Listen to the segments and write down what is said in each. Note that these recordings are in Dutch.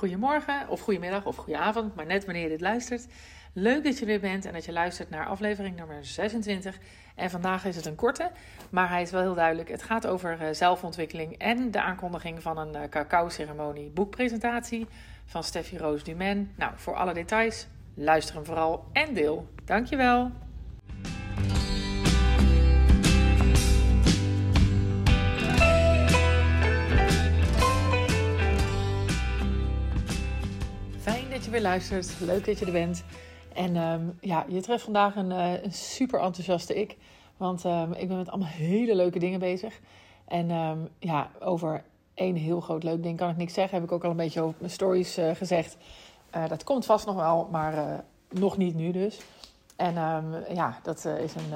goedemorgen of goedemiddag of goedenavond, maar net wanneer je dit luistert. Leuk dat je er bent en dat je luistert naar aflevering nummer 26. En vandaag is het een korte, maar hij is wel heel duidelijk. Het gaat over eh, zelfontwikkeling en de aankondiging van een uh, cacao-ceremonie boekpresentatie van Steffi Roos Dumen. Nou, voor alle details, luister hem vooral en deel. Dankjewel. Je weer luistert. Leuk dat je er bent. En ehm, ja, je treft vandaag een, uh, een super enthousiaste ik. Want um, ik ben met allemaal hele leuke dingen bezig. En um, ja, over één heel groot leuk ding kan ik niks zeggen. Heb ik ook al een beetje over mijn stories uh, gezegd. Uh, dat komt vast nog wel, maar nog niet nu dus. En ja, dat is een,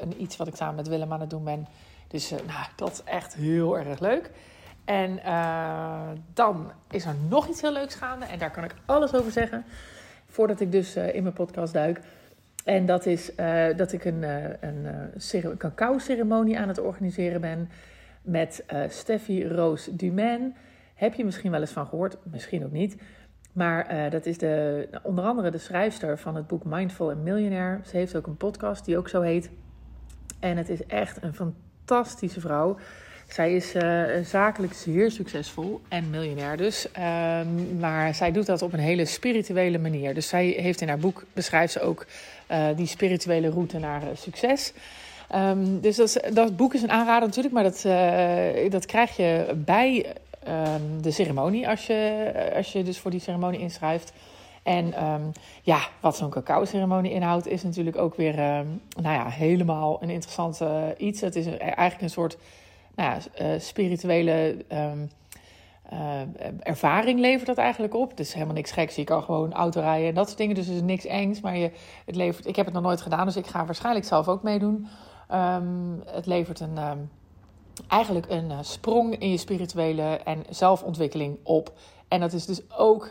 een, iets wat ik samen met Willem aan het doen ben. Dus nou, dat is echt heel erg leuk. En uh, dan is er nog iets heel leuks gaande. En daar kan ik alles over zeggen. Voordat ik dus uh, in mijn podcast duik. En dat is uh, dat ik een, een, cacao-ceremonie aan het organiseren ben. Met Steffi Roos Dumain. Heb je misschien wel eens van gehoord, misschien ook niet. Maar dat is de, onder andere de schrijfster van het boek Mindful and Millionaire. Ze heeft ook een podcast die ook zo heet. En het is echt een fantastische vrouw. Zij is uh, zakelijk zeer succesvol en miljonair dus. Um, maar zij doet dat op een hele spirituele manier. Dus zij heeft in haar boek, beschrijft ze ook uh, die spirituele route naar uh, succes. Um, dus dat, boek is een aanrader natuurlijk, maar dat, dat krijg je bij um, de ceremonie als je, als je dus voor die ceremonie inschrijft. En ja, wat zo'n cacao-ceremonie inhoudt, is natuurlijk ook weer nou ja, helemaal een interessant iets. Het is eigenlijk een soort nou uh, spirituele um, uh, ervaring levert dat eigenlijk op. Dus helemaal niks geks. Je kan gewoon auto rijden en dat soort dingen. Dus het is niks engs. Maar je, het levert, ik heb het nog nooit gedaan, dus ik ga waarschijnlijk zelf ook meedoen. Um, het levert een, um, eigenlijk een uh, sprong in je spirituele en zelfontwikkeling op. En dat is dus ook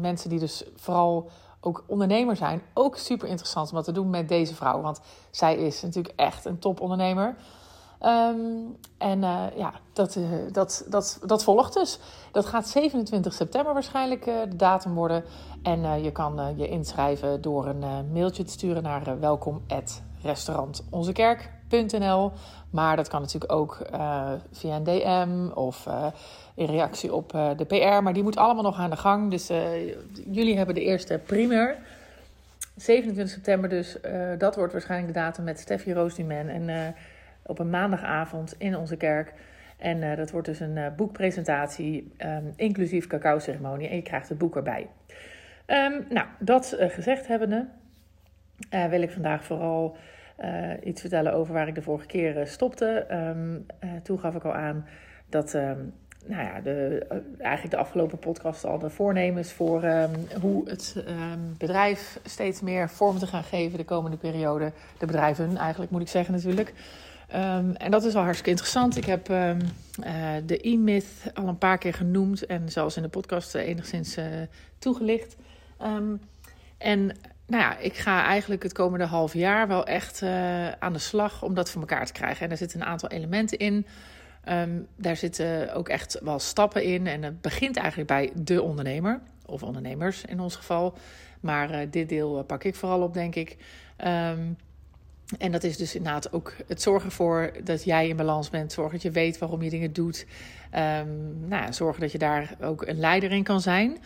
mensen die dus vooral ook ondernemer zijn, ook super interessant om wat te doen met deze vrouw. Want zij is natuurlijk echt een topondernemer. Um, en uh, ja, dat, uh, dat, dat, dat volgt dus. Dat gaat 27 september waarschijnlijk uh, de datum worden. En je kan je inschrijven door een mailtje te sturen naar welkom@restaurantonzekerk.nl. Maar dat kan natuurlijk ook via een DM of in reactie op de PR. Maar die moet allemaal nog aan de gang. Dus jullie hebben de eerste primeur. 27 september dus. dat wordt waarschijnlijk de datum met Steffi Roosdieman. En op een maandagavond in onze kerk. En uh, dat wordt dus een uh, boekpresentatie, um, inclusief cacao-ceremonie. En je krijgt het boek erbij. Um, nou, dat uh, gezegd hebbende, wil ik vandaag vooral iets vertellen over waar ik de vorige keer stopte. Um, toen gaf ik al aan dat nou ja, de, eigenlijk de afgelopen podcast al de voornemens voor hoe het bedrijf steeds meer vorm te gaan geven de komende periode. De bedrijven eigenlijk moet ik zeggen natuurlijk. Um, en dat is wel hartstikke interessant. Ik heb uh, de e-myth al een paar keer genoemd en zelfs in de podcast uh, enigszins toegelicht. En nou ja, ik ga eigenlijk het komende half jaar wel echt aan de slag om dat voor elkaar te krijgen. En er zitten een aantal elementen in. Daar zitten ook echt wel stappen in. En het begint eigenlijk bij de ondernemer, of ondernemers in ons geval. Maar dit deel pak ik vooral op, denk ik. Um, en dat is dus inderdaad ook het zorgen voor dat jij in balans bent. Zorgen dat je weet waarom je dingen doet. Um, nou, zorgen dat je daar ook een leider in kan zijn.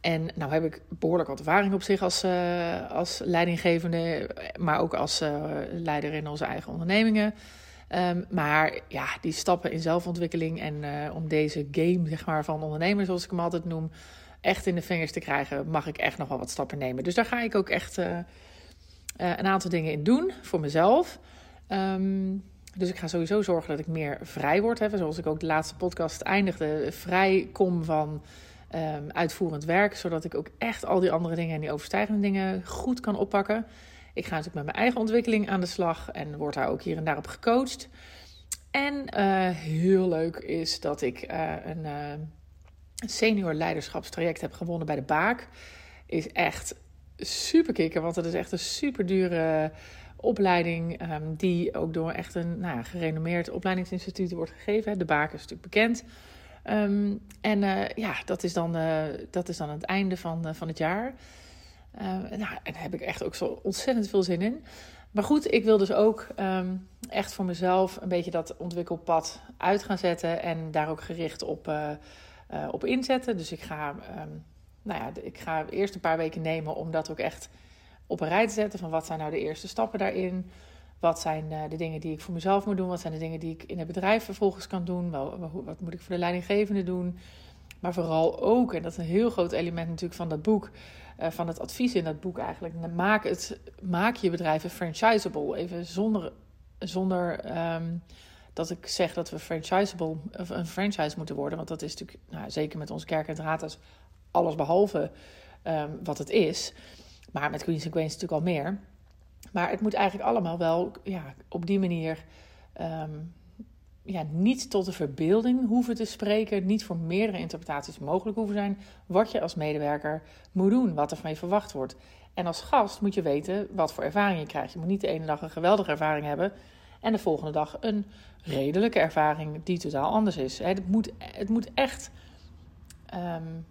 En nou heb ik behoorlijk wat ervaring op zich als, uh, als leidinggevende, maar ook als leider in onze eigen ondernemingen. Um, maar ja, die stappen in zelfontwikkeling en uh, om deze game zeg maar, van ondernemers, zoals ik hem altijd noem, echt in de vingers te krijgen, mag ik echt nog wel wat stappen nemen. Dus daar ga ik ook echt uh, een aantal dingen in doen voor mezelf. Um, dus ik ga sowieso zorgen dat ik meer vrij word. Hè, zoals ik ook de laatste podcast eindigde, vrij kom van um, uitvoerend werk. Zodat ik ook echt al die andere dingen en die overstijgende dingen goed kan oppakken. Ik ga natuurlijk met mijn eigen ontwikkeling aan de slag en word daar ook hier en daar op gecoacht. En uh, heel leuk is dat ik uh, een senior leiderschapstraject heb gewonnen bij de Baak. Is echt super kicken, want het is echt een super dure opleiding um, die ook door echt een nou, gerenommeerd opleidingsinstituut wordt gegeven. De Baken is natuurlijk bekend. Ehm, en ja, dat is, dan, dat is dan het einde van, van het jaar. Nou, en daar heb ik echt ook zo ontzettend veel zin in. Maar goed, ik wil dus ook ehm, echt voor mezelf een beetje dat ontwikkelpad uit gaan zetten en daar ook gericht op, uh, uh, op inzetten. Dus ik ga, um, nou ja, ik ga eerst een paar weken nemen om dat ook echt op een rij te zetten. Van wat zijn nou de eerste stappen daarin? Wat zijn de dingen die ik voor mezelf moet doen? Wat zijn de dingen die ik in het bedrijf vervolgens kan doen? Wat moet ik voor de leidinggevende doen? Maar vooral ook, en dat is een heel groot element natuurlijk van dat boek, uh, van het advies in dat boek eigenlijk. Maak, het, maak je bedrijven franchisable. Even zonder, zonder um, dat ik zeg dat we franchisable, of een franchise moeten worden. Want dat is natuurlijk, nou, zeker met onze kerk en het raad, alles behalve um, wat het is. Maar met Queens and natuurlijk al meer. Maar het moet eigenlijk allemaal wel ja, op die manier um, ja, niet tot de verbeelding hoeven te spreken, niet voor meerdere interpretaties mogelijk hoeven zijn, wat je als medewerker moet doen, wat er van je verwacht wordt. En als gast moet je weten wat voor ervaring je krijgt. Je moet niet de ene dag een geweldige ervaring hebben en de volgende dag een redelijke ervaring die totaal anders is. Het moet, het moet echt um,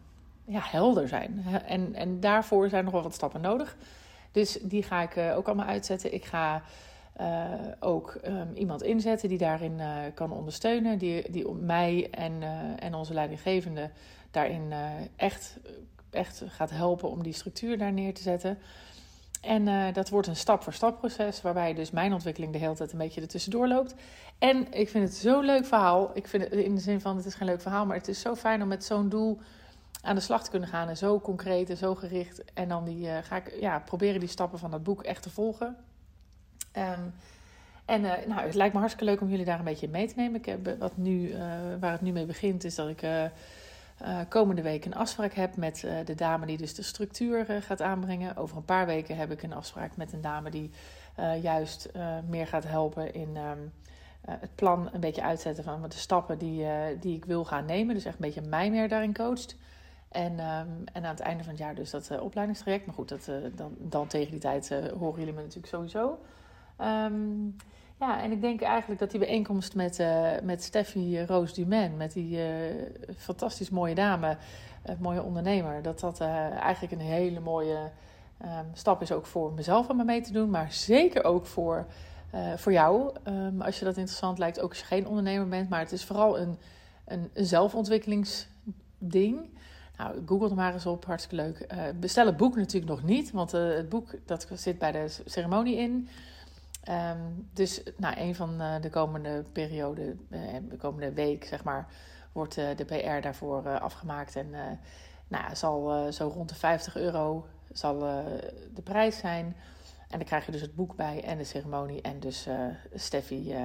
ja, helder zijn. En, en daarvoor zijn nog wel wat stappen nodig. Dus die ga ik uh, ook allemaal uitzetten. Ik ga uh, ook um, iemand inzetten die daarin uh, kan ondersteunen. Die, die mij en, uh, en onze leidinggevende daarin echt, echt gaat helpen om die structuur daar neer te zetten. En dat wordt een stap-voor-stap proces, waarbij dus mijn ontwikkeling de hele tijd een beetje ertussendoor loopt. En ik vind het zo'n leuk verhaal. Ik vind het in de zin van, het is geen leuk verhaal, maar het is zo fijn om met zo'n doel aan de slag te kunnen gaan. En zo concreet en zo gericht. En dan die, ga ik ja, proberen die stappen van dat boek echt te volgen. Um, en uh, nou, het lijkt me hartstikke leuk om jullie daar een beetje mee te nemen. Ik heb, wat nu, uh, waar het nu mee begint, is dat ik komende week een afspraak heb met de dame die dus de structuur gaat aanbrengen. Over een paar weken heb ik een afspraak met een dame die juist meer gaat helpen in um, het plan een beetje uitzetten van de stappen die, die ik wil gaan nemen. Dus echt een beetje mij meer daarin coacht. En, um, en aan het einde van het jaar dus dat opleidingstraject. Maar goed, dat, dan, dan tegen die tijd horen jullie me natuurlijk sowieso. Um, ja, en ik denk eigenlijk dat die bijeenkomst met, uh, met Steffi Roos Dumain, met die uh, fantastisch mooie dame, uh, mooie ondernemer, dat dat eigenlijk een hele mooie um, stap is ook voor mezelf om me mee te doen, maar zeker ook voor, voor jou. Um, als je dat interessant lijkt, ook als je geen ondernemer bent, maar het is vooral een, een, zelfontwikkelingsding. Nou, google er maar eens op, hartstikke leuk. bestel het boek natuurlijk nog niet, want het boek dat zit bij de ceremonie in. Um, dus nou, een van uh, de komende periode, uh, de komende week, zeg maar, wordt uh, de PR daarvoor afgemaakt. En nou, zal zo rond de 50 euro zal de prijs zijn. En dan krijg je dus het boek bij en de ceremonie. En dus Steffi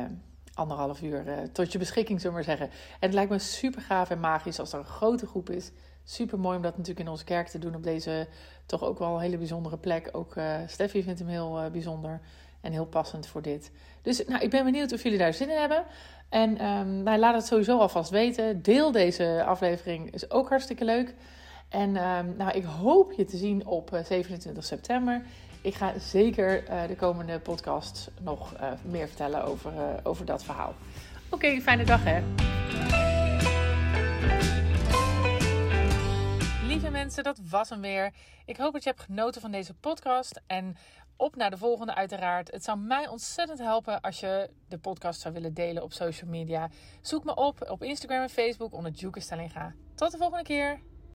anderhalf uur tot je beschikking, zullen we maar zeggen. En het lijkt me super gaaf en magisch als er een grote groep is. Super mooi om dat natuurlijk in onze kerk te doen op deze toch ook wel een hele bijzondere plek. Ook Steffi vindt hem heel bijzonder. En heel passend voor dit. Dus nou, ik ben benieuwd of jullie daar zin in hebben. En nou, laat het sowieso alvast weten. Deel deze aflevering, is ook hartstikke leuk. En um, nou, ik hoop je te zien op 27 eh, september. Ik ga zeker uh, de komende podcast nog uh, meer vertellen over, over dat verhaal. Oké, fijne dag hè. Lieve mensen, dat was hem weer. Ik hoop dat je hebt genoten van deze podcast. En op naar de volgende uiteraard. Het zou mij ontzettend helpen als je de podcast zou willen delen op social media. Zoek me op op Instagram en Facebook onder Juke Stellinga. Tot de volgende keer.